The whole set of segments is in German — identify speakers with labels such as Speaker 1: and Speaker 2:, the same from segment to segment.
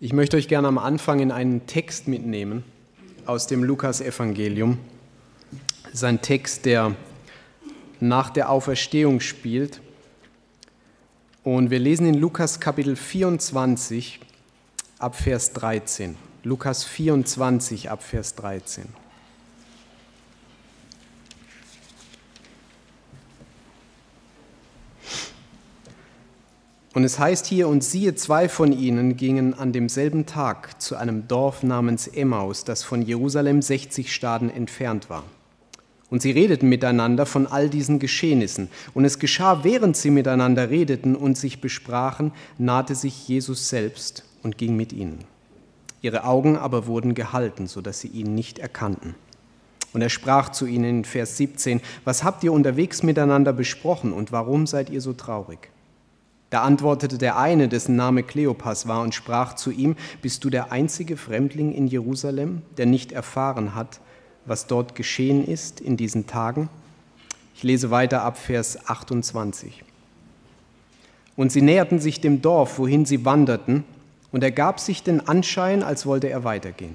Speaker 1: Ich möchte euch gerne am Anfang in einen Text mitnehmen aus dem Lukas-Evangelium. Es ist ein Text, der nach der Auferstehung spielt. Und wir lesen in Lukas Kapitel 24 ab Vers 13. Lukas 24 ab Vers 13. Und es heißt hier, und siehe, zwei von ihnen gingen an demselben Tag zu einem Dorf namens Emmaus, das von Jerusalem 60 Staden entfernt war. Und sie redeten miteinander von all diesen Geschehnissen. Und es geschah, während sie miteinander redeten und sich besprachen, nahte sich Jesus selbst und ging mit ihnen. Ihre Augen aber wurden gehalten, sodass sie ihn nicht erkannten. Und er sprach zu ihnen in Vers 17, Was habt ihr unterwegs miteinander besprochen und warum seid ihr so traurig? Da antwortete der eine, dessen Name Kleopas war, und sprach zu ihm, Bist du der einzige Fremdling in Jerusalem, der nicht erfahren hat, was dort geschehen ist in diesen Tagen? Ich lese weiter ab Vers 28. Und sie näherten sich dem Dorf, wohin sie wanderten, und er gab sich den Anschein, als wollte er weitergehen.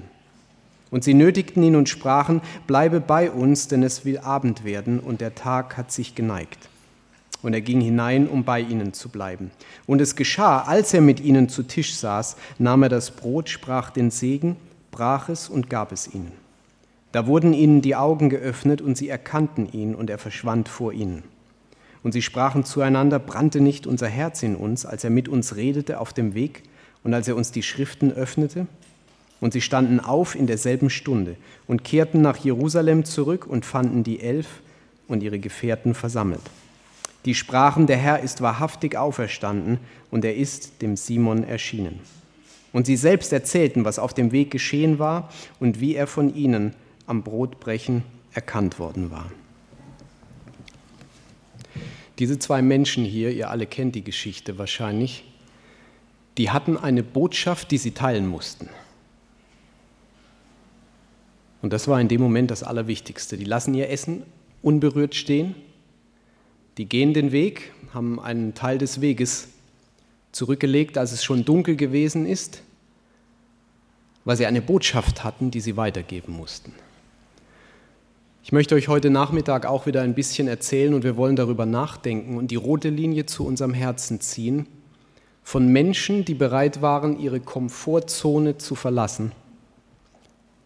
Speaker 1: Und sie nötigten ihn und sprachen, Bleibe bei uns, denn es will Abend werden, und der Tag hat sich geneigt. Und er ging hinein, um bei ihnen zu bleiben. Und es geschah, als er mit ihnen zu Tisch saß, nahm er das Brot, sprach den Segen, brach es und gab es ihnen. Da wurden ihnen die Augen geöffnet und sie erkannten ihn und er verschwand vor ihnen. Und sie sprachen zueinander, brannte nicht unser Herz in uns, als er mit uns redete auf dem Weg und als er uns die Schriften öffnete? Und sie standen auf in derselben Stunde und kehrten nach Jerusalem zurück und fanden die Elf und ihre Gefährten versammelt die sprachen, der Herr ist wahrhaftig auferstanden und er ist dem Simon erschienen. Und sie selbst erzählten, was auf dem Weg geschehen war und wie er von ihnen am Brotbrechen erkannt worden war. Diese zwei Menschen hier, ihr alle kennt die Geschichte wahrscheinlich, die hatten eine Botschaft, die sie teilen mussten. Und das war in dem Moment das Allerwichtigste. Die lassen ihr Essen unberührt stehen die gehen den Weg, haben einen Teil des Weges zurückgelegt, als es schon dunkel gewesen ist, weil sie eine Botschaft hatten, die sie weitergeben mussten. Ich möchte euch heute Nachmittag auch wieder ein bisschen erzählen und wir wollen darüber nachdenken und die rote Linie zu unserem Herzen ziehen von Menschen, die bereit waren, ihre Komfortzone zu verlassen,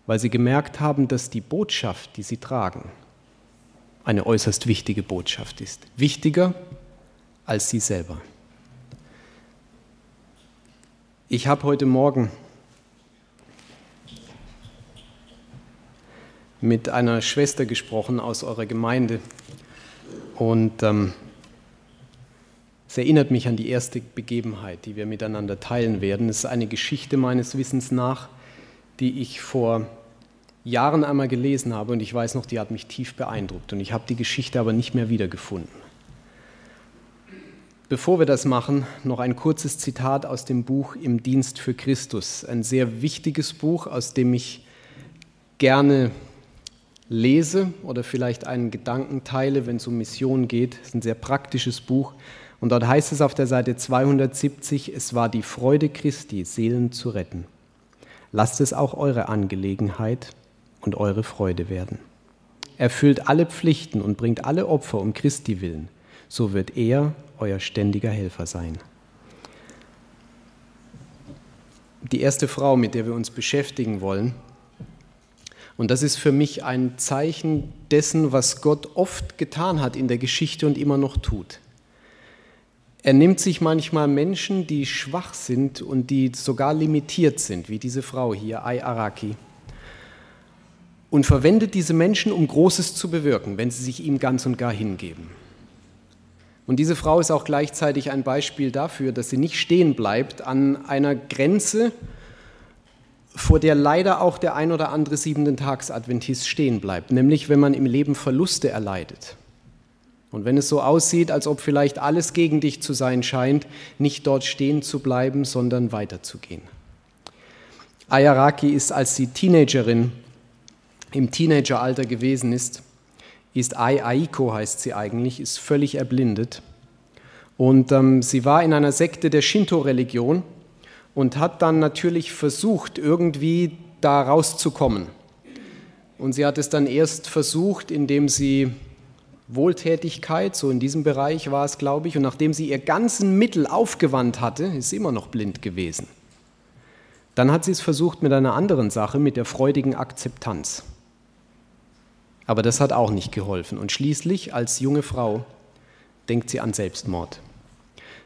Speaker 1: weil sie gemerkt haben, dass die Botschaft, die sie tragen, eine äußerst wichtige Botschaft ist. Wichtiger als sie selber. Ich habe heute Morgen mit einer Schwester gesprochen aus eurer Gemeinde und ähm, es erinnert mich an die erste Begebenheit, die wir miteinander teilen werden. Es ist eine Geschichte meines Wissens nach, die ich vor Jahren einmal gelesen habe und ich weiß noch, die hat mich tief beeindruckt und ich habe die Geschichte aber nicht mehr wiedergefunden. Bevor wir das machen, noch ein kurzes Zitat aus dem Buch Im Dienst für Christus, ein sehr wichtiges Buch, aus dem ich gerne lese oder vielleicht einen Gedanken teile, wenn es um Mission geht. Es ist ein sehr praktisches Buch und dort heißt es auf der Seite 270, es war die Freude Christi, Seelen zu retten. Lasst es auch eure Angelegenheit und eure Freude werden. Erfüllt alle Pflichten und bringt alle Opfer um Christi willen, so wird er euer ständiger Helfer sein. Die erste Frau, mit der wir uns beschäftigen wollen, und das ist für mich ein Zeichen dessen, was Gott oft getan hat in der Geschichte und immer noch tut. Er nimmt sich manchmal Menschen, die schwach sind und die sogar limitiert sind, wie diese Frau hier, Ai Araki und verwendet diese Menschen, um Großes zu bewirken, wenn sie sich ihm ganz und gar hingeben. Und diese Frau ist auch gleichzeitig ein Beispiel dafür, dass sie nicht stehen bleibt an einer Grenze, vor der leider auch der ein oder andere siebenten Tags-Adventist stehen bleibt, nämlich wenn man im Leben Verluste erleidet. Und wenn es so aussieht, als ob vielleicht alles gegen dich zu sein scheint, nicht dort stehen zu bleiben, sondern weiterzugehen. Ayaraki ist als die Teenagerin im Teenageralter gewesen ist, ist Ai Aiko, heißt sie eigentlich, ist völlig erblindet. Und ähm, sie war in einer Sekte der Shinto-Religion und hat dann natürlich versucht, irgendwie da rauszukommen. Und sie hat es dann erst versucht, indem sie Wohltätigkeit, so in diesem Bereich war es, glaube ich, und nachdem sie ihr ganzen Mittel aufgewandt hatte, ist sie immer noch blind gewesen. Dann hat sie es versucht mit einer anderen Sache, mit der freudigen Akzeptanz. Aber das hat auch nicht geholfen. Und schließlich, als junge Frau, denkt sie an Selbstmord.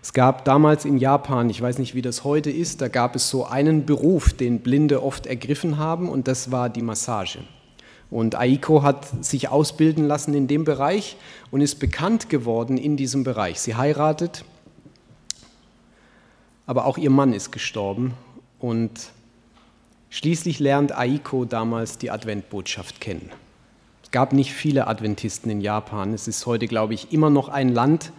Speaker 1: Es gab damals in Japan, ich weiß nicht, wie das heute ist, da gab es so einen Beruf, den Blinde oft ergriffen haben, und das war die Massage. Und Aiko hat sich ausbilden lassen in dem Bereich und ist bekannt geworden in diesem Bereich. Sie heiratet, aber auch ihr Mann ist gestorben und schließlich lernt Aiko damals die Adventbotschaft kennen. Gab nicht viele Adventisten in Japan. Es ist heute, glaube ich, immer noch ein Land,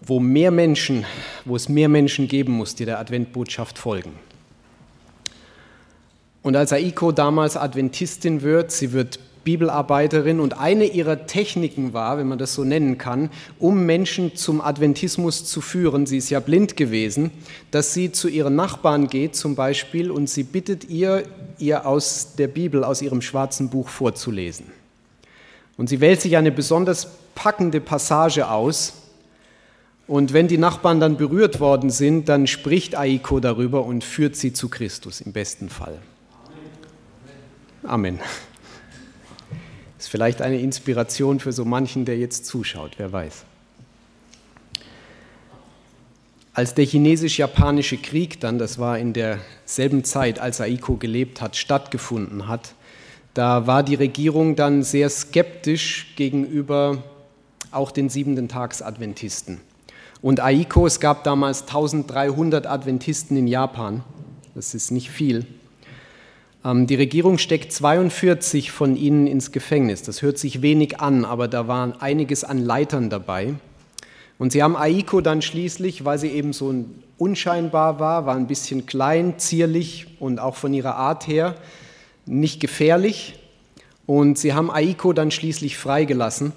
Speaker 1: wo mehr Menschen, wo es mehr Menschen geben muss, die der Adventbotschaft folgen. Und als Aiko damals Adventistin wird, sie wird Bibelarbeiterin und eine ihrer Techniken war, wenn man das so nennen kann, um Menschen zum Adventismus zu führen, sie ist ja blind gewesen, dass sie zu ihren Nachbarn geht zum Beispiel und sie bittet ihr, ihr aus der Bibel, aus ihrem schwarzen Buch vorzulesen. Und sie wählt sich eine besonders packende Passage aus. Und wenn die Nachbarn dann berührt worden sind, dann spricht Aiko darüber und führt sie zu Christus im besten Fall. Amen. Ist vielleicht eine Inspiration für so manchen, der jetzt zuschaut, wer weiß. Als der chinesisch-japanische Krieg dann, das war in derselben Zeit, als Aiko gelebt hat, stattgefunden hat, da war die Regierung dann sehr skeptisch gegenüber auch den siebenten Tags-Adventisten. Und Aiko, es gab damals 1300 Adventisten in Japan, das ist nicht viel. Ähm, die Regierung steckt 42 von ihnen ins Gefängnis. Das hört sich wenig an, aber da waren einiges an Leitern dabei. Und sie haben Aiko dann schließlich, weil sie eben so unscheinbar war, war ein bisschen klein, zierlich und auch von ihrer Art her nicht gefährlich. Und sie haben Aiko dann schließlich freigelassen.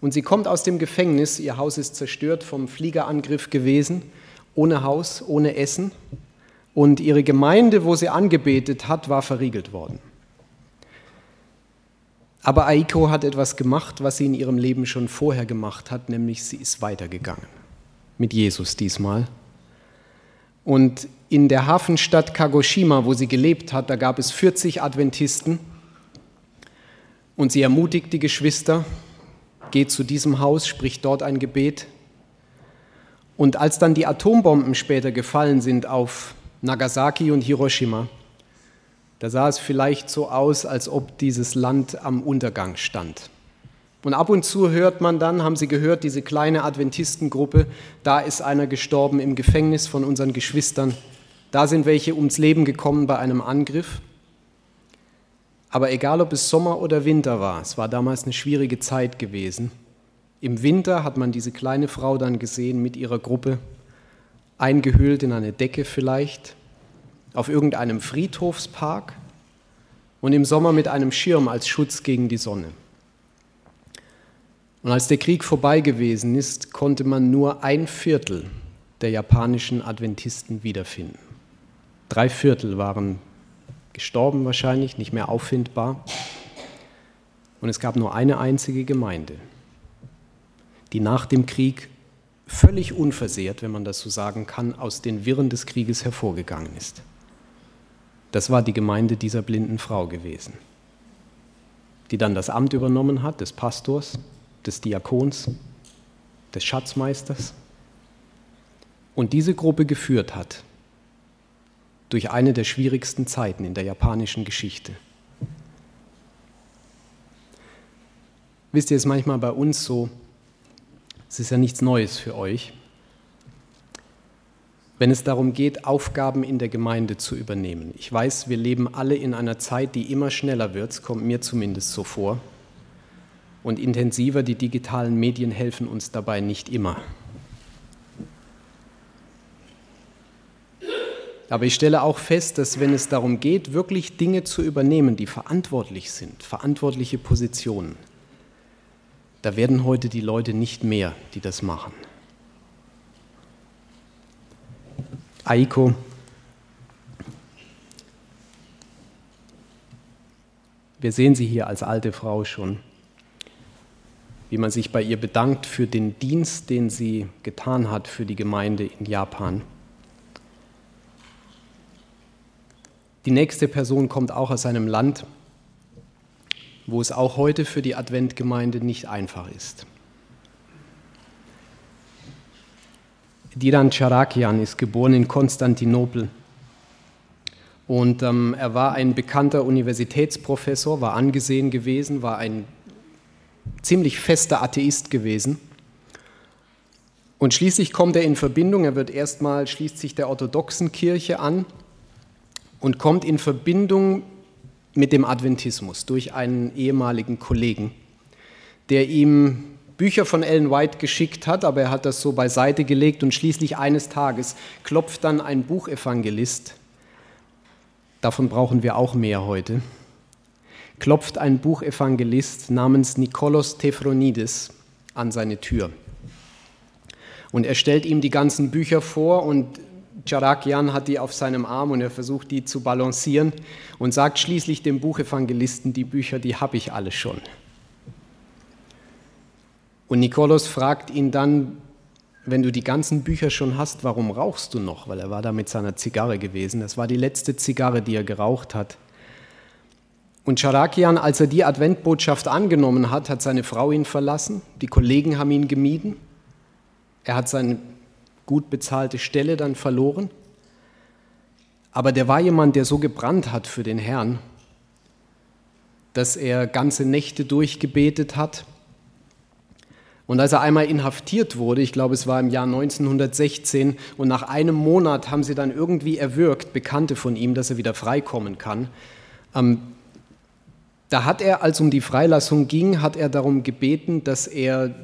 Speaker 1: Und sie kommt aus dem Gefängnis, ihr Haus ist zerstört vom Fliegerangriff gewesen, ohne Haus, ohne Essen. Und ihre Gemeinde, wo sie angebetet hat, war verriegelt worden. Aber Aiko hat etwas gemacht, was sie in ihrem Leben schon vorher gemacht hat, nämlich sie ist weitergegangen. Mit Jesus diesmal. Und in der Hafenstadt Kagoshima, wo sie gelebt hat, da gab es 40 Adventisten. Und sie ermutigt die Geschwister, geht zu diesem Haus, spricht dort ein Gebet. Und als dann die Atombomben später gefallen sind auf Nagasaki und Hiroshima, da sah es vielleicht so aus, als ob dieses Land am Untergang stand. Und ab und zu hört man dann, haben Sie gehört, diese kleine Adventistengruppe, da ist einer gestorben im Gefängnis von unseren Geschwistern, da sind welche ums Leben gekommen bei einem Angriff. Aber egal, ob es Sommer oder Winter war, es war damals eine schwierige Zeit gewesen. Im Winter hat man diese kleine Frau dann gesehen mit ihrer Gruppe eingehüllt in eine Decke vielleicht, auf irgendeinem Friedhofspark und im Sommer mit einem Schirm als Schutz gegen die Sonne. Und als der Krieg vorbei gewesen ist, konnte man nur ein Viertel der japanischen Adventisten wiederfinden. Drei Viertel waren gestorben wahrscheinlich, nicht mehr auffindbar. Und es gab nur eine einzige Gemeinde, die nach dem Krieg völlig unversehrt, wenn man das so sagen kann, aus den Wirren des Krieges hervorgegangen ist. Das war die Gemeinde dieser blinden Frau gewesen, die dann das Amt übernommen hat des Pastors, des Diakons, des Schatzmeisters und diese Gruppe geführt hat durch eine der schwierigsten Zeiten in der japanischen Geschichte. Wisst ihr, es ist manchmal bei uns so, es ist ja nichts Neues für euch, wenn es darum geht, Aufgaben in der Gemeinde zu übernehmen. Ich weiß, wir leben alle in einer Zeit, die immer schneller wird, kommt mir zumindest so vor, und intensiver, die digitalen Medien helfen uns dabei nicht immer. Aber ich stelle auch fest, dass wenn es darum geht, wirklich Dinge zu übernehmen, die verantwortlich sind, verantwortliche Positionen, da werden heute die Leute nicht mehr, die das machen. Aiko. Wir sehen sie hier als alte Frau schon, wie man sich bei ihr bedankt für den Dienst, den sie getan hat für die Gemeinde in Japan. Die nächste Person kommt auch aus einem Land, wo es auch heute für die Adventgemeinde nicht einfach ist. Diran Charakian ist geboren in Konstantinopel und ähm, er war ein bekannter Universitätsprofessor, war angesehen gewesen, war ein ziemlich fester Atheist gewesen. Und schließlich kommt er in Verbindung, er wird erstmal, schließt sich der orthodoxen Kirche an und kommt in Verbindung mit dem Adventismus durch einen ehemaligen Kollegen, der ihm Bücher von Ellen White geschickt hat, aber er hat das so beiseite gelegt und schließlich eines Tages klopft dann ein Buchevangelist davon brauchen wir auch mehr heute, klopft ein Buchevangelist namens Nikolos Tephronides an seine Tür. Und er stellt ihm die ganzen Bücher vor und Charakian hat die auf seinem Arm und er versucht die zu balancieren und sagt schließlich dem Buchevangelisten, die Bücher, die habe ich alle schon. Und Nikolos fragt ihn dann, wenn du die ganzen Bücher schon hast, warum rauchst du noch? Weil er war da mit seiner Zigarre gewesen. Das war die letzte Zigarre, die er geraucht hat. Und Charakian, als er die Adventbotschaft angenommen hat, hat seine Frau ihn verlassen, die Kollegen haben ihn gemieden, er hat seine gut bezahlte Stelle dann verloren. Aber der war jemand, der so gebrannt hat für den Herrn, dass er ganze Nächte durchgebetet hat, und als er einmal inhaftiert wurde, ich glaube es war im Jahr 1916, und nach einem Monat haben sie dann irgendwie erwürgt, Bekannte von ihm, dass er wieder freikommen kann, ähm, da hat er, als um die Freilassung ging, hat er darum gebeten, dass er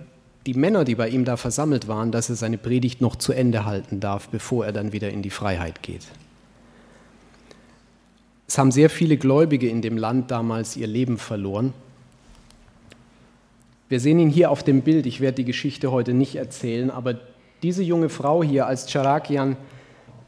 Speaker 1: die Männer, die bei ihm da versammelt waren, dass er seine Predigt noch zu Ende halten darf, bevor er dann wieder in die Freiheit geht. Es haben sehr viele Gläubige in dem Land damals ihr Leben verloren. Wir sehen ihn hier auf dem Bild. Ich werde die Geschichte heute nicht erzählen, aber diese junge Frau hier, als Charakian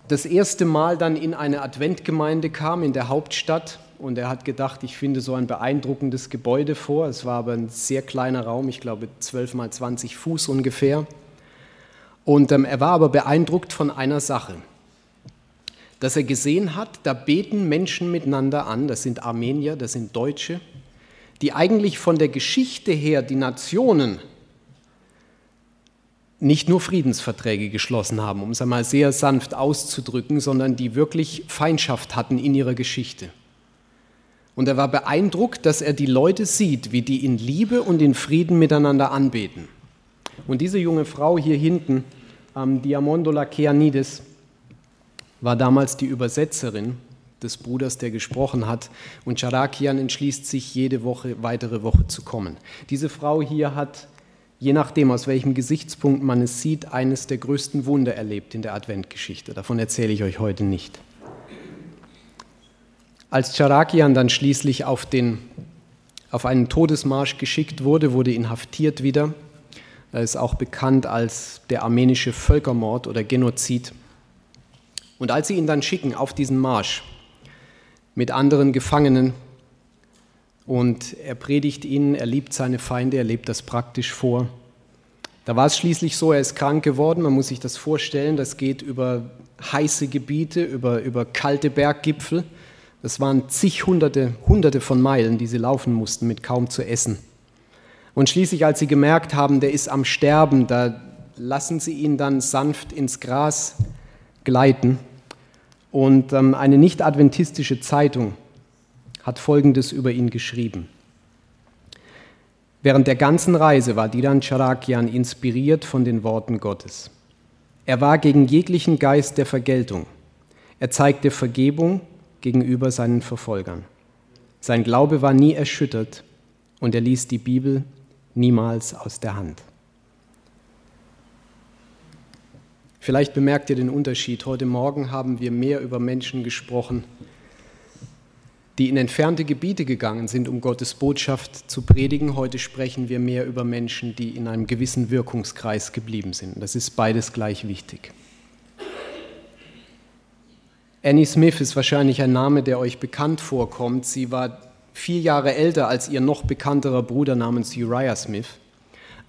Speaker 1: das erste Mal dann in eine Adventgemeinde kam in der Hauptstadt und er hat gedacht, ich finde so ein beeindruckendes Gebäude vor. Es war aber ein sehr kleiner Raum, ich glaube 12 mal 20 Fuß ungefähr. Und ähm, er war aber beeindruckt von einer Sache, dass er gesehen hat, da beten Menschen miteinander an, das sind Armenier, das sind Deutsche, die eigentlich von der Geschichte her die Nationen nicht nur Friedensverträge geschlossen haben, um es einmal sehr sanft auszudrücken, sondern die wirklich Feindschaft hatten in ihrer Geschichte. Und er war beeindruckt, dass er die Leute sieht, wie die in Liebe und in Frieden miteinander anbeten. Und diese junge Frau hier hinten, ähm, Diamondola Keanides, war damals die Übersetzerin des Bruders, der gesprochen hat. Und Charakian entschließt sich, jede Woche, weitere Woche zu kommen. Diese Frau hier hat, je nachdem, aus welchem Gesichtspunkt man es sieht, eines der größten Wunder erlebt in der Adventgeschichte. Davon erzähle ich euch heute nicht. Als Charakian dann schließlich auf, den, auf einen Todesmarsch geschickt wurde, wurde inhaftiert wieder. Er ist auch bekannt als der armenische Völkermord oder Genozid. Und als sie ihn dann schicken auf diesen Marsch, mit anderen Gefangenen. Und er predigt ihnen, er liebt seine Feinde, er lebt das praktisch vor. Da war es schließlich so, er ist krank geworden, man muss sich das vorstellen, das geht über heiße Gebiete, über, über kalte Berggipfel. Das waren zig Hunderte, Hunderte von Meilen, die sie laufen mussten mit kaum zu essen. Und schließlich, als sie gemerkt haben, der ist am Sterben, da lassen sie ihn dann sanft ins Gras gleiten und ähm, eine nicht-adventistische Zeitung hat Folgendes über ihn geschrieben. Während der ganzen Reise war Dilan Charakian inspiriert von den Worten Gottes. Er war gegen jeglichen Geist der Vergeltung. Er zeigte Vergebung gegenüber seinen Verfolgern. Sein Glaube war nie erschüttert und er ließ die Bibel niemals aus der Hand. Vielleicht bemerkt ihr den Unterschied. Heute Morgen haben wir mehr über Menschen gesprochen, die in entfernte Gebiete gegangen sind, um Gottes Botschaft zu predigen. Heute sprechen wir mehr über Menschen, die in einem gewissen Wirkungskreis geblieben sind. Das ist beides gleich wichtig. Annie Smith ist wahrscheinlich ein Name, der euch bekannt vorkommt. Sie war vier Jahre älter als ihr noch bekannterer Bruder namens Uriah Smith.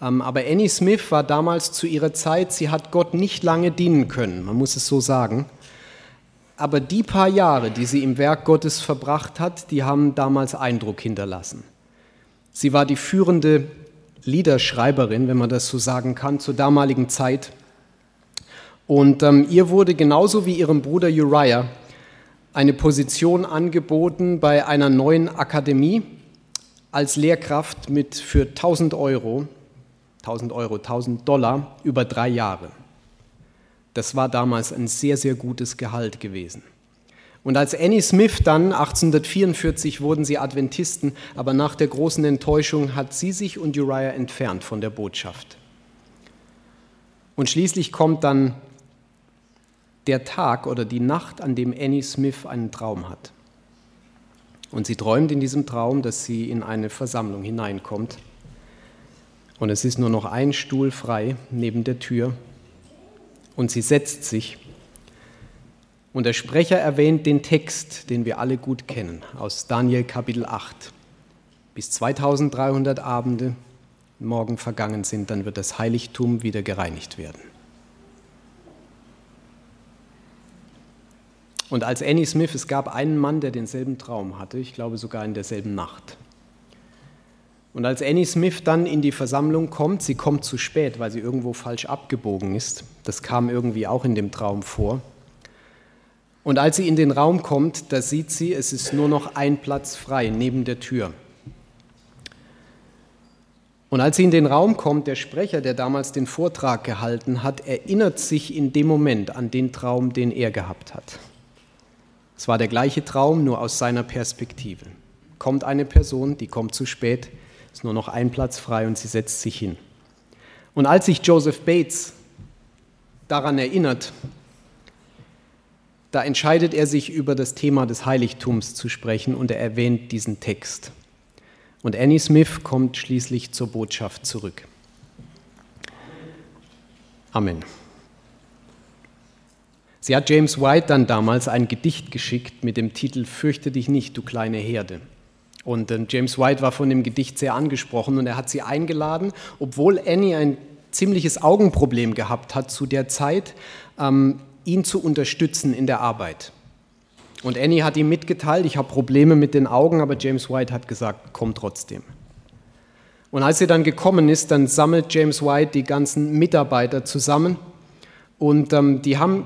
Speaker 1: Ähm, aber Annie Smith war damals zu ihrer Zeit, sie hat Gott nicht lange dienen können, man muss es so sagen. Aber die paar Jahre, die sie im Werk Gottes verbracht hat, die haben damals Eindruck hinterlassen. Sie war die führende Liederschreiberin, wenn man das so sagen kann, zur damaligen Zeit. Und ähm, ihr wurde genauso wie ihrem Bruder Uriah eine Position angeboten bei einer neuen Akademie als Lehrkraft mit für 1000 Euro 1000 Euro, 1000 Dollar über drei Jahre. Das war damals ein sehr, sehr gutes Gehalt gewesen. Und als Annie Smith dann, 1844 wurden sie Adventisten, aber nach der großen Enttäuschung hat sie sich und Uriah entfernt von der Botschaft. Und schließlich kommt dann der Tag oder die Nacht, an dem Annie Smith einen Traum hat. Und sie träumt in diesem Traum, dass sie in eine Versammlung hineinkommt und es ist nur noch ein Stuhl frei neben der Tür und sie setzt sich. Und der Sprecher erwähnt den Text, den wir alle gut kennen, aus Daniel Kapitel 8. Bis 2300 Abende morgen vergangen sind, dann wird das Heiligtum wieder gereinigt werden. Und als Annie Smith, es gab einen Mann, der denselben Traum hatte, ich glaube sogar in derselben Nacht. Und als Annie Smith dann in die Versammlung kommt, sie kommt zu spät, weil sie irgendwo falsch abgebogen ist. Das kam irgendwie auch in dem Traum vor. Und als sie in den Raum kommt, da sieht sie, es ist nur noch ein Platz frei neben der Tür. Und als sie in den Raum kommt, der Sprecher, der damals den Vortrag gehalten hat, erinnert sich in dem Moment an den Traum, den er gehabt hat. Es war der gleiche Traum, nur aus seiner Perspektive. Kommt eine Person, die kommt zu spät, ist nur noch ein Platz frei und sie setzt sich hin. Und als sich Joseph Bates daran erinnert, da entscheidet er sich über das Thema des Heiligtums zu sprechen und er erwähnt diesen Text. Und Annie Smith kommt schließlich zur Botschaft zurück. Amen. Sie hat James White dann damals ein Gedicht geschickt mit dem Titel Fürchte dich nicht, du kleine Herde. Und äh, James White war von dem Gedicht sehr angesprochen und er hat sie eingeladen, obwohl Annie ein ziemliches Augenproblem gehabt hat zu der Zeit, ähm, ihn zu unterstützen in der Arbeit. Und Annie hat ihm mitgeteilt, ich habe Probleme mit den Augen, aber James White hat gesagt, komm trotzdem. Und als sie dann gekommen ist, dann sammelt James White die ganzen Mitarbeiter zusammen und ähm, die haben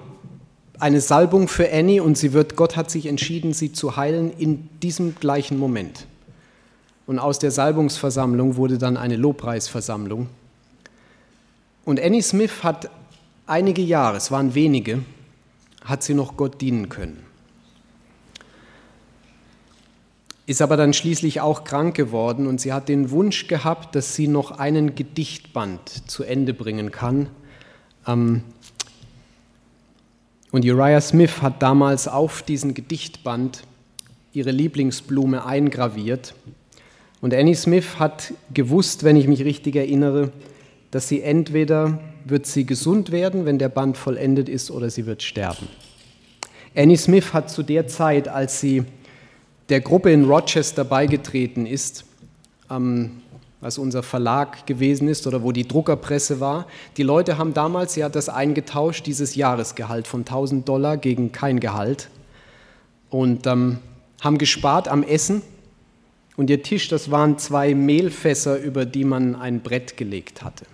Speaker 1: eine Salbung für Annie und sie wird, Gott hat sich entschieden, sie zu heilen in diesem gleichen Moment. Und aus der Salbungsversammlung wurde dann eine Lobpreisversammlung. Und Annie Smith hat einige Jahre, es waren wenige, hat sie noch Gott dienen können. Ist aber dann schließlich auch krank geworden und sie hat den Wunsch gehabt, dass sie noch einen Gedichtband zu Ende bringen kann. Ähm, und Uriah Smith hat damals auf diesen Gedichtband ihre Lieblingsblume eingraviert. Und Annie Smith hat gewusst, wenn ich mich richtig erinnere, dass sie entweder wird sie gesund werden, wenn der Band vollendet ist, oder sie wird sterben. Annie Smith hat zu der Zeit, als sie der Gruppe in Rochester beigetreten ist, am was unser Verlag gewesen ist oder wo die Druckerpresse war. Die Leute haben damals, hat das eingetauscht, dieses Jahresgehalt von 1000 Dollar gegen kein Gehalt und ähm, haben gespart am Essen. Und ihr Tisch, das waren zwei Mehlfässer, über die man ein Brett gelegt hatte.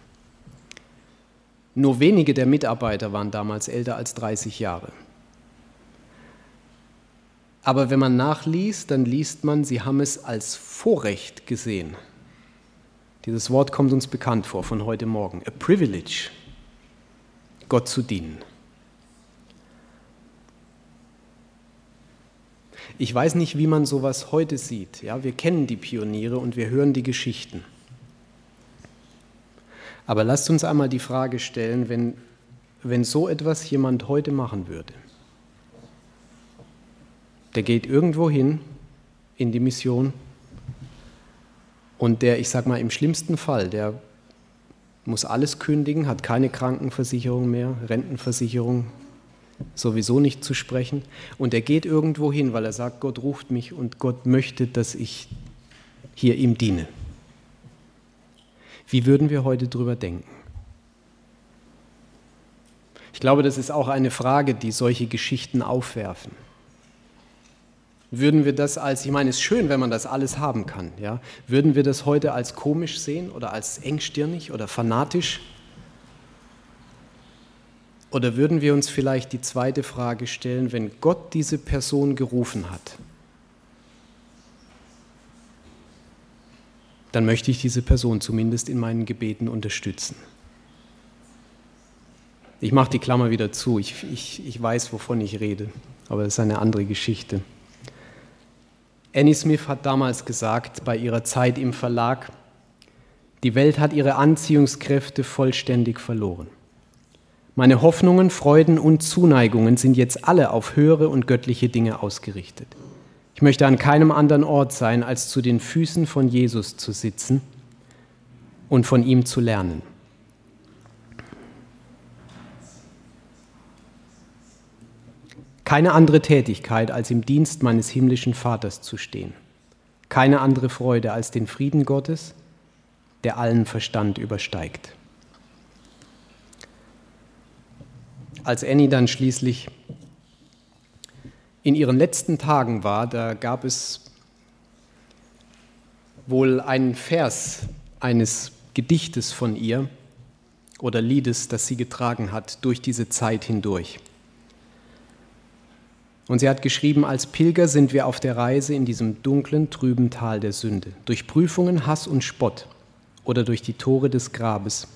Speaker 1: Nur wenige der Mitarbeiter waren damals älter als 30 Jahre. Aber wenn man nachliest, dann liest man, sie haben es als Vorrecht gesehen, dieses Wort kommt uns bekannt vor von heute Morgen. A privilege, Gott zu dienen. Ich weiß nicht, wie man sowas heute sieht. Ja, wir kennen die Pioniere und wir hören die Geschichten. Aber lasst uns einmal die Frage stellen, wenn, wenn so etwas jemand heute machen würde. Der geht irgendwo hin in die Mission und der, ich sage mal, im schlimmsten Fall, der muss alles kündigen, hat keine Krankenversicherung mehr, Rentenversicherung, sowieso nicht zu sprechen. Und er geht irgendwo hin, weil er sagt, Gott ruft mich und Gott möchte, dass ich hier ihm diene. Wie würden wir heute drüber denken? Ich glaube, das ist auch eine Frage, die solche Geschichten aufwerfen. Würden wir das als, ich meine, es ist schön, wenn man das alles haben kann, ja? Würden wir das heute als komisch sehen oder als engstirnig oder fanatisch? Oder würden wir uns vielleicht die zweite Frage stellen, wenn Gott diese Person gerufen hat, dann möchte ich diese Person zumindest in meinen Gebeten unterstützen. Ich mache die Klammer wieder zu, ich, ich, ich weiß, wovon ich rede, aber das ist eine andere Geschichte. Annie Smith hat damals gesagt, bei ihrer Zeit im Verlag, die Welt hat ihre Anziehungskräfte vollständig verloren. Meine Hoffnungen, Freuden und Zuneigungen sind jetzt alle auf höhere und göttliche Dinge ausgerichtet. Ich möchte an keinem anderen Ort sein, als zu den Füßen von Jesus zu sitzen und von ihm zu lernen. Keine andere Tätigkeit, als im Dienst meines himmlischen Vaters zu stehen. Keine andere Freude als den Frieden Gottes, der allen Verstand übersteigt. Als Annie dann schließlich in ihren letzten Tagen war, da gab es wohl einen Vers eines Gedichtes von ihr oder Liedes, das sie getragen hat durch diese Zeit hindurch. Und sie hat geschrieben, als Pilger sind wir auf der Reise in diesem dunklen, trüben Tal der Sünde, durch Prüfungen, Hass und Spott oder durch die Tore des Grabes,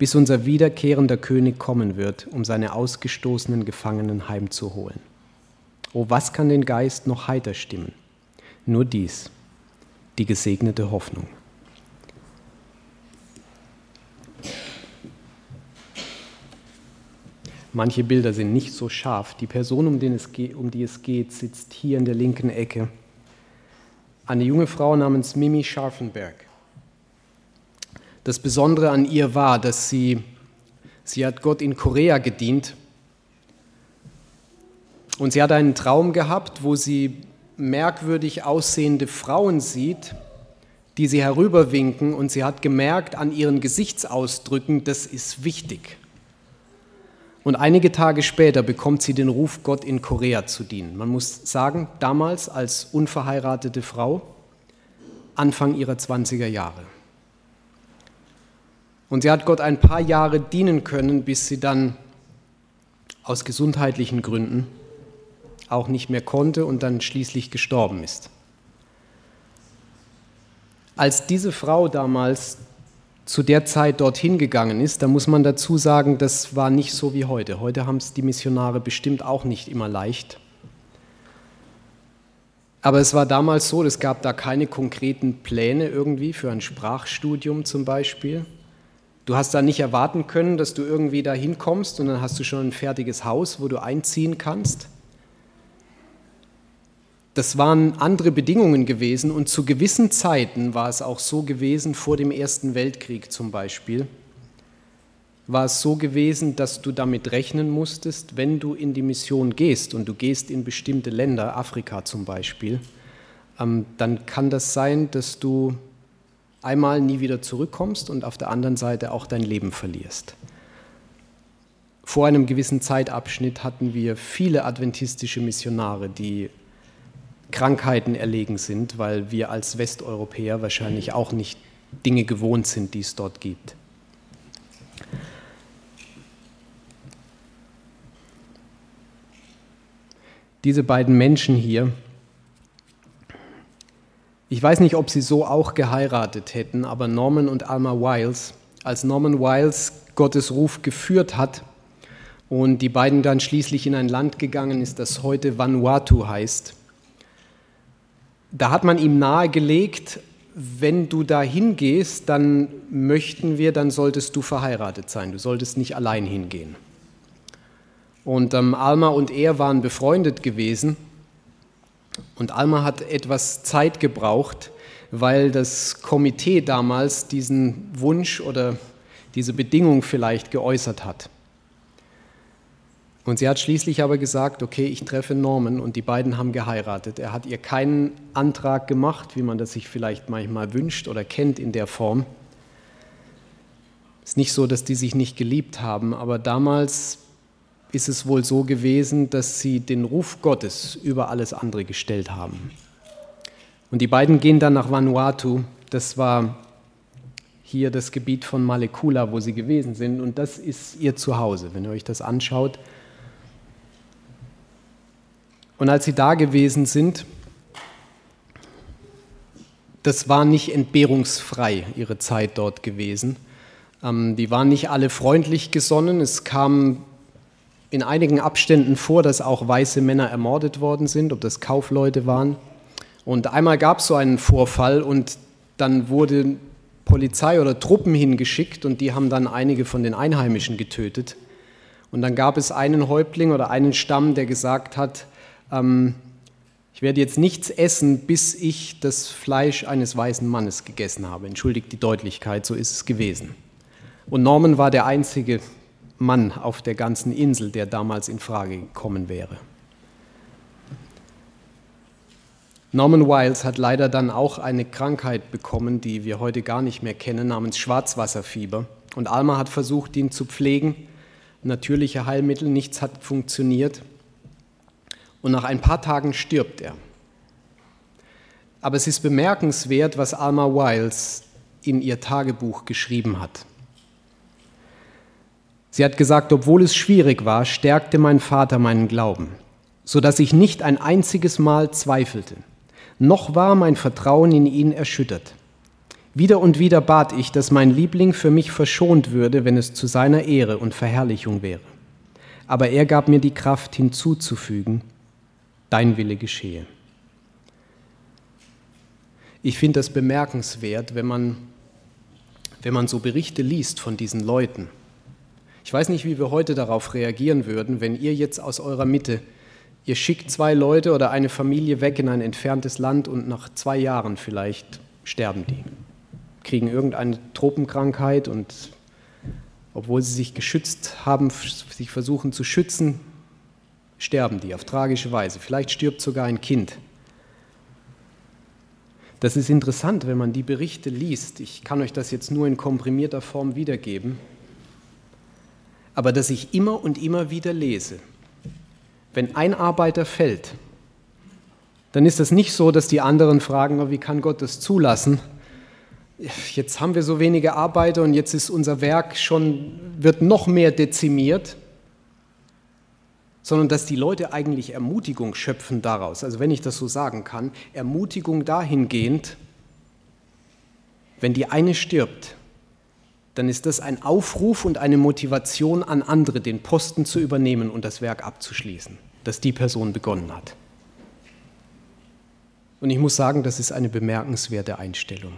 Speaker 1: bis unser wiederkehrender König kommen wird, um seine ausgestoßenen Gefangenen heimzuholen. Oh, was kann den Geist noch heiter stimmen? Nur dies, die gesegnete Hoffnung. Manche Bilder sind nicht so scharf. Die Person, um, geht, um, die es geht, sitzt hier in der linken Ecke. Eine junge Frau namens Mimi Scharfenberg. Das Besondere an ihr war, dass sie, sie hat Gott in Korea gedient und sie hat einen Traum gehabt, wo sie merkwürdig aussehende Frauen sieht, die sie herüberwinken und sie hat gemerkt an ihren Gesichtsausdrücken, das ist wichtig. Und einige Tage später bekommt sie den Ruf, Gott in Korea zu dienen. Man muss sagen, damals als unverheiratete Frau, Anfang ihrer 20er Jahre. Und sie hat Gott ein paar Jahre dienen können, bis sie dann aus gesundheitlichen Gründen auch nicht mehr konnte und dann schließlich gestorben ist. Als diese Frau damals zu der Zeit dorthin gegangen ist, da muss man dazu sagen, das war nicht so wie heute. Heute haben es die Missionare bestimmt auch nicht immer leicht. Aber es war damals so, es gab da keine konkreten Pläne irgendwie für ein Sprachstudium zum Beispiel. Du hast da nicht erwarten können, dass du irgendwie da hinkommst und dann hast du schon ein fertiges Haus, wo du einziehen kannst das waren andere Bedingungen gewesen und zu gewissen Zeiten war es auch so gewesen, vor dem Ersten Weltkrieg zum Beispiel, war es so gewesen, dass du damit rechnen musstest, wenn du in die Mission gehst und du gehst in bestimmte Länder, Afrika zum Beispiel, ähm, dann kann das sein, dass du einmal nie wieder zurückkommst und auf der anderen Seite auch dein Leben verlierst. Vor einem gewissen Zeitabschnitt hatten wir viele adventistische Missionare, die Krankheiten erlegen sind, weil wir als Westeuropäer wahrscheinlich auch nicht Dinge gewohnt sind, die es dort gibt. Diese beiden Menschen hier, ich weiß nicht, ob sie so auch geheiratet hätten, aber Norman und Alma Wiles, als Norman Wiles Gottes Ruf geführt hat und die beiden dann schließlich in ein Land gegangen ist, das heute Vanuatu heißt, da hat man ihm nahegelegt, wenn du da hingehst, dann möchten wir, dann solltest du verheiratet sein. Du solltest nicht allein hingehen. Und ähm, Alma und er waren befreundet gewesen. Und Alma hat etwas Zeit gebraucht, weil das Komitee damals diesen Wunsch oder diese Bedingung vielleicht geäußert hat. Und sie hat schließlich aber gesagt, okay, ich treffe Norman und die beiden haben geheiratet. Er hat ihr keinen Antrag gemacht, wie man das sich vielleicht manchmal wünscht oder kennt in der Form. Es ist nicht so, dass die sich nicht geliebt haben, aber damals ist es wohl so gewesen, dass sie den Ruf Gottes über alles andere gestellt haben. Und die beiden gehen dann nach Vanuatu. Das war hier das Gebiet von Malekula, wo sie gewesen sind. Und das ist ihr Zuhause, wenn ihr euch das anschaut. Und als sie da gewesen sind, das war nicht entbehrungsfrei, ihre Zeit dort gewesen. Ähm, die waren nicht alle freundlich gesonnen. Es kam in einigen Abständen vor, dass auch weiße Männer ermordet worden sind, ob das Kaufleute waren. Und einmal gab es so einen Vorfall und dann wurde Polizei oder Truppen hingeschickt und die haben dann einige von den Einheimischen getötet. Und dann gab es einen Häuptling oder einen Stamm, der gesagt hat, ähm, ich werde jetzt nichts essen, bis ich das Fleisch eines weißen Mannes gegessen habe. Entschuldigt die Deutlichkeit, so ist es gewesen. Und Norman war der einzige Mann auf der ganzen Insel, der damals in Frage gekommen wäre. Norman Wiles hat leider dann auch eine Krankheit bekommen, die wir heute gar nicht mehr kennen, namens Schwarzwasserfieber. Und Alma hat versucht, ihn zu pflegen. Natürliche Heilmittel, nichts hat funktioniert. Und nach ein paar Tagen stirbt er. Aber es ist bemerkenswert, was Alma Wiles in ihr Tagebuch geschrieben hat. Sie hat gesagt, obwohl es schwierig war, stärkte mein Vater meinen Glauben, so dass ich nicht ein einziges Mal zweifelte. Noch war mein Vertrauen in ihn erschüttert. Wieder und wieder bat ich, dass mein Liebling für mich verschont würde, wenn es zu seiner Ehre und Verherrlichung wäre. Aber er gab mir die Kraft hinzuzufügen, dein Wille geschehe. Ich finde das bemerkenswert, wenn man, wenn man so Berichte liest von diesen Leuten ich weiß nicht, wie wir heute darauf reagieren würden, wenn ihr jetzt aus eurer Mitte, ihr schickt zwei Leute oder eine Familie weg in ein entferntes Land und nach zwei Jahren vielleicht sterben die, kriegen irgendeine Tropenkrankheit und obwohl sie sich geschützt haben, sich versuchen zu schützen, sterben die auf tragische Weise. Vielleicht stirbt sogar ein Kind. Das ist interessant, wenn man die Berichte liest. Ich kann euch das jetzt nur in komprimierter Form wiedergeben aber dass ich immer und immer wieder lese. Wenn ein Arbeiter fällt, dann ist es nicht so, dass die anderen fragen, oh, wie kann Gott das zulassen? Jetzt haben wir so wenige Arbeiter und jetzt ist unser Werk schon, wird noch mehr dezimiert, sondern dass die Leute eigentlich Ermutigung schöpfen daraus. Also wenn ich das so sagen kann, Ermutigung dahingehend, wenn die eine stirbt, dann ist das ein Aufruf und eine Motivation an andere, den Posten zu übernehmen und das Werk abzuschließen, das die Person begonnen hat. Und ich muss sagen, das ist eine bemerkenswerte Einstellung.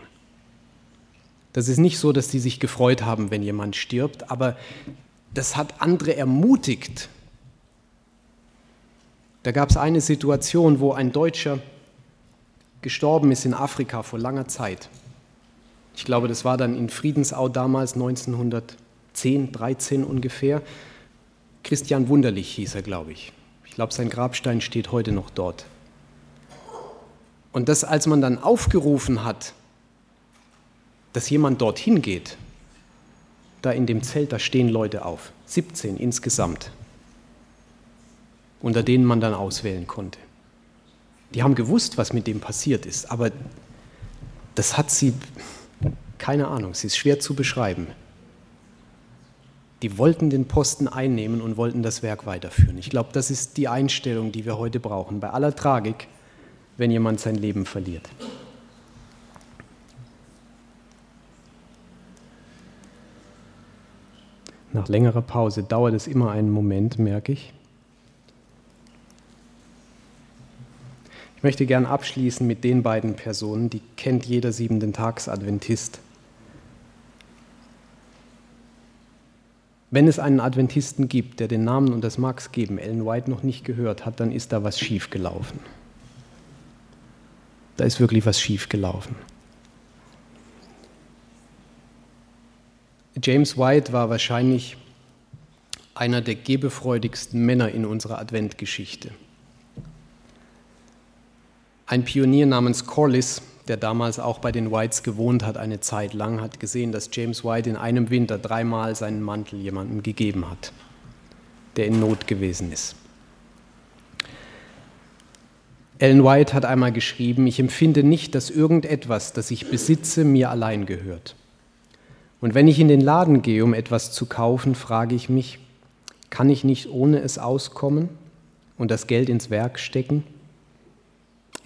Speaker 1: Das ist nicht so, dass die sich gefreut haben, wenn jemand stirbt, aber das hat andere ermutigt. Da gab es eine Situation, wo ein Deutscher gestorben ist in Afrika vor langer Zeit. Ich glaube, das war dann in Friedensau damals 1910, 13 ungefähr. Christian Wunderlich hieß er, glaube ich. Ich glaube, sein Grabstein steht heute noch dort. Und das, als man dann aufgerufen hat, dass jemand dorthin geht, da in dem Zelt, da stehen Leute auf, 17 insgesamt, unter denen man dann auswählen konnte. Die haben gewusst, was mit dem passiert ist, aber das hat sie keine Ahnung, sie ist schwer zu beschreiben. Die wollten den Posten einnehmen und wollten das Werk weiterführen. Ich glaube, das ist die Einstellung, die wir heute brauchen, bei aller Tragik, wenn jemand sein Leben verliert. Nach längerer Pause dauert es immer einen Moment, merke ich. Möchte gern abschließen mit den beiden Personen, die kennt jeder siebenten Tags-Adventist. Wenn es einen Adventisten gibt, der den Namen, und das es geben, Ellen White noch nicht gehört hat, dann ist da was schiefgelaufen. Da ist wirklich was schiefgelaufen. James White war wahrscheinlich einer der gebefreudigsten Männer in unserer Adventgeschichte. Ein Pionier namens Corliss, der damals auch bei den Whites gewohnt hat eine Zeit lang, hat gesehen, dass James White in einem Winter dreimal seinen Mantel jemandem gegeben hat, der in Not gewesen ist. Ellen White hat einmal geschrieben, ich empfinde nicht, dass irgendetwas, das ich besitze, mir allein gehört. Und wenn ich in den Laden gehe, um etwas zu kaufen, frage ich mich, kann ich nicht ohne es auskommen und das Geld ins Werk stecken?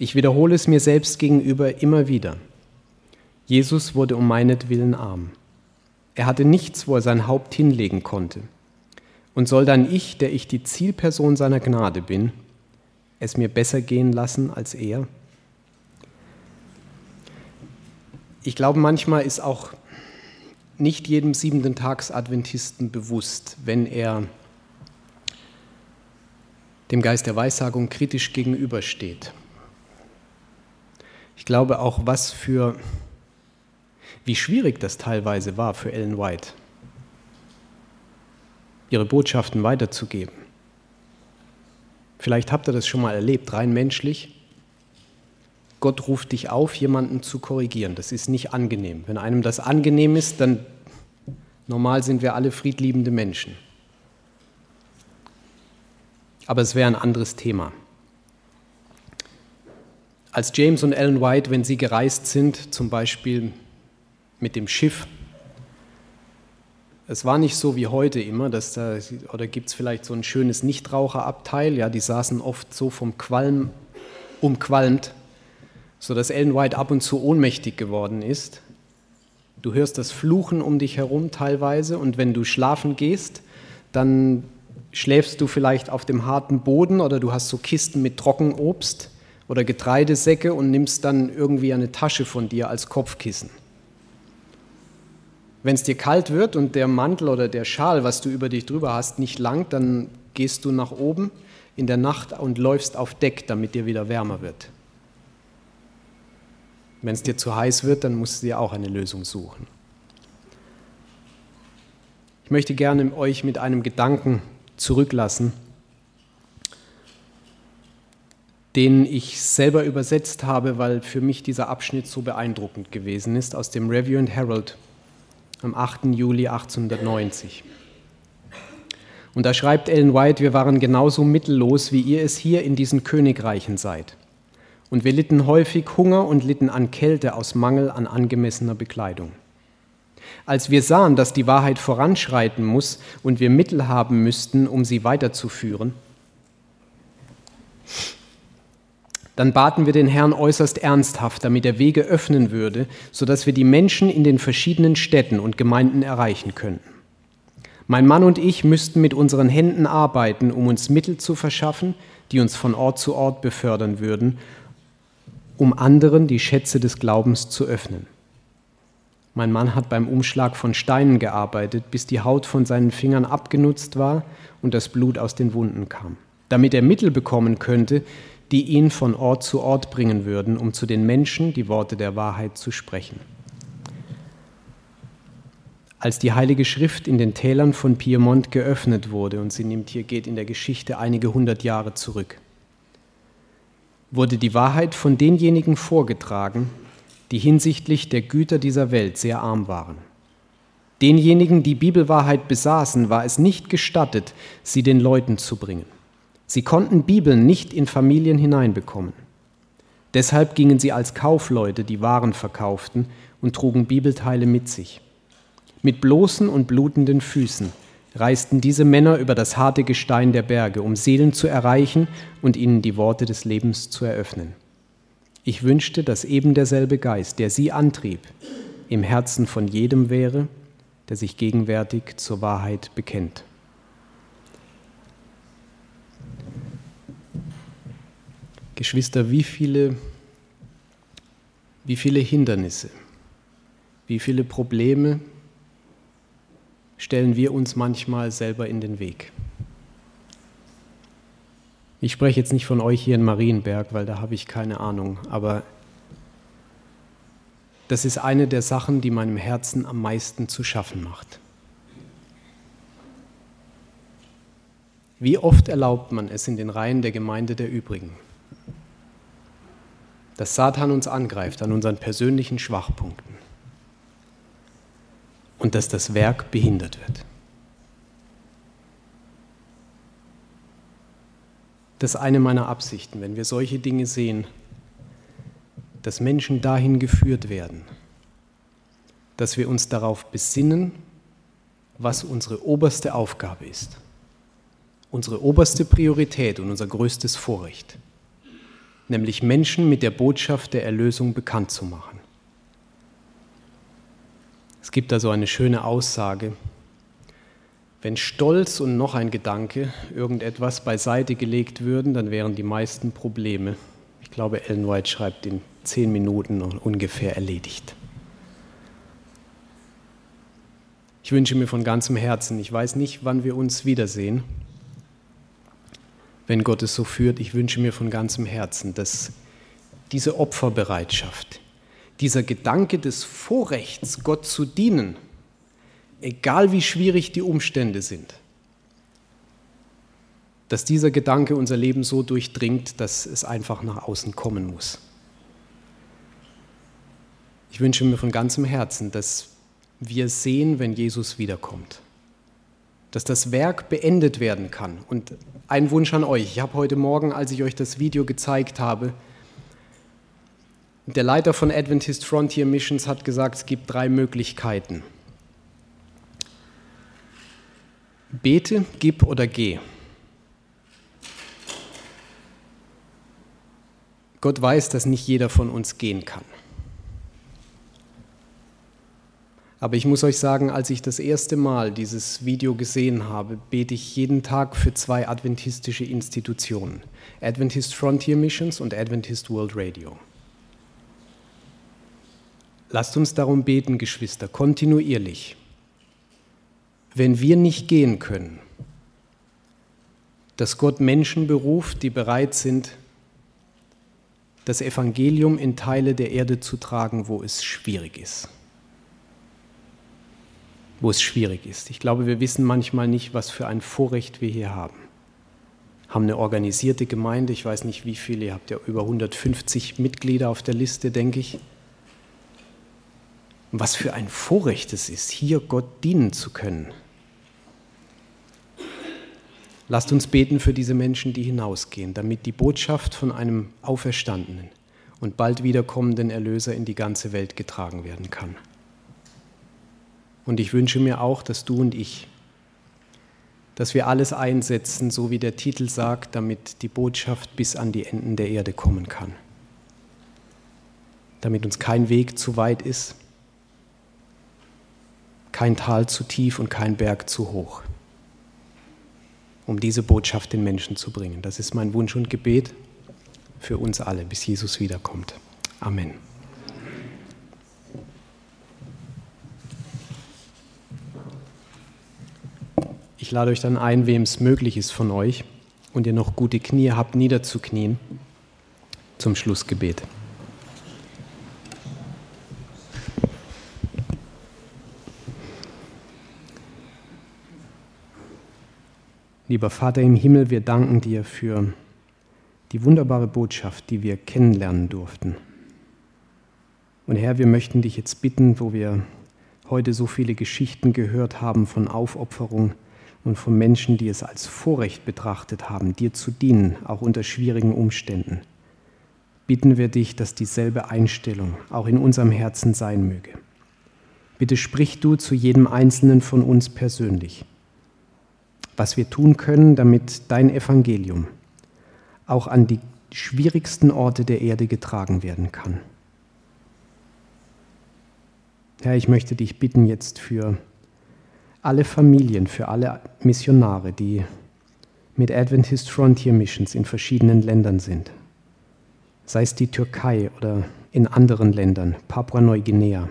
Speaker 1: Ich wiederhole es mir selbst gegenüber immer wieder. Jesus wurde um meinetwillen arm. Er hatte nichts, wo er sein Haupt hinlegen konnte. Und soll dann ich, der ich die Zielperson seiner Gnade bin, es mir besser gehen lassen als er? Ich glaube, manchmal ist auch nicht jedem siebenten Tags Adventisten bewusst, wenn er dem Geist der Weissagung kritisch gegenübersteht. Ich glaube auch, was für, wie schwierig das teilweise war für Ellen White, ihre Botschaften weiterzugeben. Vielleicht habt ihr das schon mal erlebt, rein menschlich. Gott ruft dich auf, jemanden zu korrigieren. Das ist nicht angenehm. Wenn einem das angenehm ist, dann normal sind wir alle friedliebende Menschen aber es wäre ein anderes Thema. Als James und Ellen White, wenn sie gereist sind, zum Beispiel mit dem Schiff, es war nicht so wie heute immer, dass da, oder gibt es vielleicht so ein schönes Nichtraucherabteil, ja, die saßen oft so vom Qualm umqualmt, sodass Ellen White ab und zu ohnmächtig geworden ist. Du hörst das Fluchen um dich herum teilweise und wenn du schlafen gehst, dann schläfst du vielleicht auf dem harten Boden oder du hast so Kisten mit Trockenobst oder Getreidesäcke und nimmst dann irgendwie eine Tasche von dir als Kopfkissen. Wenn es dir kalt wird und der Mantel oder der Schal, was du über dich drüber hast, nicht langt, dann gehst du nach oben in der Nacht und läufst auf Deck, damit dir wieder wärmer wird. Wenn es dir zu heiß wird, dann musst du dir auch eine Lösung suchen. Ich möchte gerne euch mit einem Gedanken zurücklassen, den ich selber übersetzt habe, weil für mich dieser Abschnitt so beeindruckend gewesen ist, aus dem Review and Herald am 8. Juli 1890. Und da schreibt Ellen White, wir waren genauso mittellos, wie ihr es hier in diesen Königreichen seid. Und wir litten häufig Hunger und litten an Kälte aus Mangel an angemessener Bekleidung. Als wir sahen, dass die Wahrheit voranschreiten muss und wir Mittel haben müssten, um sie weiterzuführen, dann baten wir den Herrn äußerst ernsthaft, damit er Wege öffnen würde, sodass wir die Menschen in den verschiedenen Städten und Gemeinden erreichen könnten. Mein Mann und ich müssten mit unseren Händen arbeiten, um uns Mittel zu verschaffen, die uns von Ort zu Ort befördern würden, um anderen die Schätze des Glaubens zu öffnen. Mein Mann hat beim Umschlag von Steinen gearbeitet, bis die Haut von seinen Fingern abgenutzt war und das Blut aus den Wunden kam, damit er Mittel bekommen könnte, die ihn von Ort zu Ort bringen würden, um zu den Menschen die Worte der Wahrheit zu sprechen. Als die Heilige Schrift in den Tälern von Piemont geöffnet wurde, und sie nimmt hier geht in der Geschichte einige hundert Jahre zurück, wurde die Wahrheit von denjenigen vorgetragen, die hinsichtlich der Güter dieser Welt sehr arm waren. Denjenigen, die Bibelwahrheit besaßen, war es nicht gestattet, sie den Leuten zu bringen. Sie konnten Bibeln nicht in Familien hineinbekommen. Deshalb gingen sie als Kaufleute, die Waren verkauften, und trugen Bibelteile mit sich. Mit bloßen und blutenden Füßen reisten diese Männer über das harte Gestein der Berge, um Seelen zu erreichen und ihnen die Worte des Lebens zu eröffnen. Ich wünschte, dass eben derselbe Geist, der sie antrieb, im Herzen von jedem wäre, der sich gegenwärtig zur Wahrheit bekennt. Geschwister, wie viele, wie viele Hindernisse, wie viele Probleme stellen wir uns manchmal selber in den Weg? Ich spreche jetzt nicht von euch hier in Marienberg, weil da habe ich keine Ahnung, aber das ist eine der Sachen, die meinem Herzen am meisten zu schaffen macht. Wie oft erlaubt man es in den Reihen der Gemeinde der übrigen, dass Satan uns angreift an unseren persönlichen Schwachpunkten und dass das Werk behindert wird. Das ist eine meiner Absichten, wenn wir solche Dinge sehen, dass Menschen dahin geführt werden, dass wir uns darauf besinnen, was unsere oberste Aufgabe ist, unsere oberste Priorität und unser größtes Vorrecht, nämlich Menschen mit der Botschaft der Erlösung bekannt zu machen. Es gibt da so eine schöne Aussage, wenn Stolz und noch ein Gedanke irgendetwas beiseite gelegt würden, dann wären die meisten Probleme, ich glaube, Ellen White schreibt, in zehn Minuten ungefähr erledigt. Ich wünsche mir von ganzem Herzen, ich weiß nicht, wann wir uns wiedersehen, wenn Gott es so führt, ich wünsche mir von ganzem Herzen, dass diese Opferbereitschaft, dieser Gedanke des Vorrechts, Gott zu dienen, egal wie schwierig die Umstände sind, dass dieser Gedanke unser Leben so durchdringt, dass es einfach nach außen kommen muss. Ich wünsche mir von ganzem Herzen, dass wir sehen, wenn Jesus wiederkommt, dass das Werk beendet werden kann. Und ein Wunsch an euch. Ich habe heute Morgen, als ich euch das Video gezeigt habe, der Leiter von Adventist Frontier Missions hat gesagt, es gibt drei Möglichkeiten. Bete, gib oder geh. Gott weiß, dass nicht jeder von uns gehen kann. Aber ich muss euch sagen, als ich das erste Mal dieses Video gesehen habe, bete ich jeden Tag für zwei adventistische Institutionen, Adventist Frontier Missions und Adventist World Radio. Lasst uns darum beten, Geschwister, kontinuierlich, wenn wir nicht gehen können, dass Gott Menschen beruft, die bereit sind, das Evangelium in Teile der Erde zu tragen, wo es schwierig ist. Wo es schwierig ist. Ich glaube, wir wissen manchmal nicht, was für ein Vorrecht wir hier haben. Haben eine organisierte Gemeinde, ich weiß nicht wie viele, ihr habt ja über 150 Mitglieder auf der Liste, denke ich. Was für ein Vorrecht es ist, hier Gott dienen zu können. Lasst uns beten für diese Menschen, die hinausgehen, damit die Botschaft von einem auferstandenen und bald wiederkommenden Erlöser in die ganze Welt getragen werden kann. Und ich wünsche mir auch, dass du und ich, dass wir alles einsetzen, so wie der Titel sagt, damit die Botschaft bis an die Enden der Erde kommen kann. Damit uns kein Weg zu weit ist, kein Tal zu tief und kein Berg zu hoch um diese Botschaft den Menschen zu bringen. Das ist mein Wunsch und Gebet für uns alle, bis Jesus wiederkommt. Amen. Ich lade euch dann ein, wem es möglich ist von euch und ihr noch gute Knie habt, niederzuknien zum Schlussgebet. Lieber Vater im Himmel, wir danken dir für die wunderbare Botschaft, die wir kennenlernen durften. Und Herr, wir möchten dich jetzt bitten, wo wir heute so viele Geschichten gehört haben von Aufopferung und von Menschen, die es als Vorrecht betrachtet haben, dir zu dienen, auch unter schwierigen Umständen. Bitten wir dich, dass dieselbe Einstellung auch in unserem Herzen sein möge. Bitte sprich du zu jedem Einzelnen von uns persönlich was wir tun können, damit dein Evangelium auch an die schwierigsten Orte der Erde getragen werden kann. Herr, ich möchte dich bitten jetzt für alle Familien, für alle Missionare, die mit Adventist Frontier Missions in verschiedenen Ländern sind, sei es die Türkei oder in anderen Ländern, Papua-Neuguinea.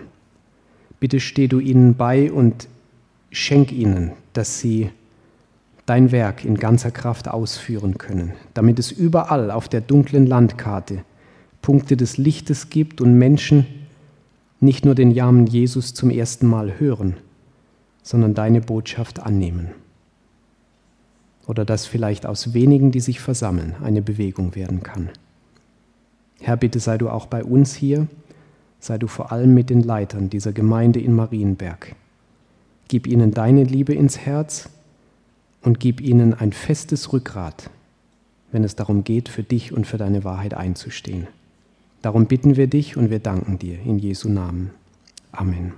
Speaker 1: Bitte steh du ihnen bei und schenk ihnen, dass sie dein Werk in ganzer Kraft ausführen können, damit es überall auf der dunklen Landkarte Punkte des Lichtes gibt und Menschen nicht nur den Namen Jesus zum ersten Mal hören, sondern deine Botschaft annehmen. oder dass vielleicht aus wenigen, die sich versammeln, eine Bewegung werden kann. Herr, bitte sei du auch bei uns hier, sei du vor allem mit den Leitern dieser Gemeinde in Marienberg. Gib ihnen deine Liebe ins Herz und gib ihnen ein festes Rückgrat, wenn es darum geht, für dich und für deine Wahrheit einzustehen. Darum bitten wir dich und wir danken dir in Jesu Namen. Amen.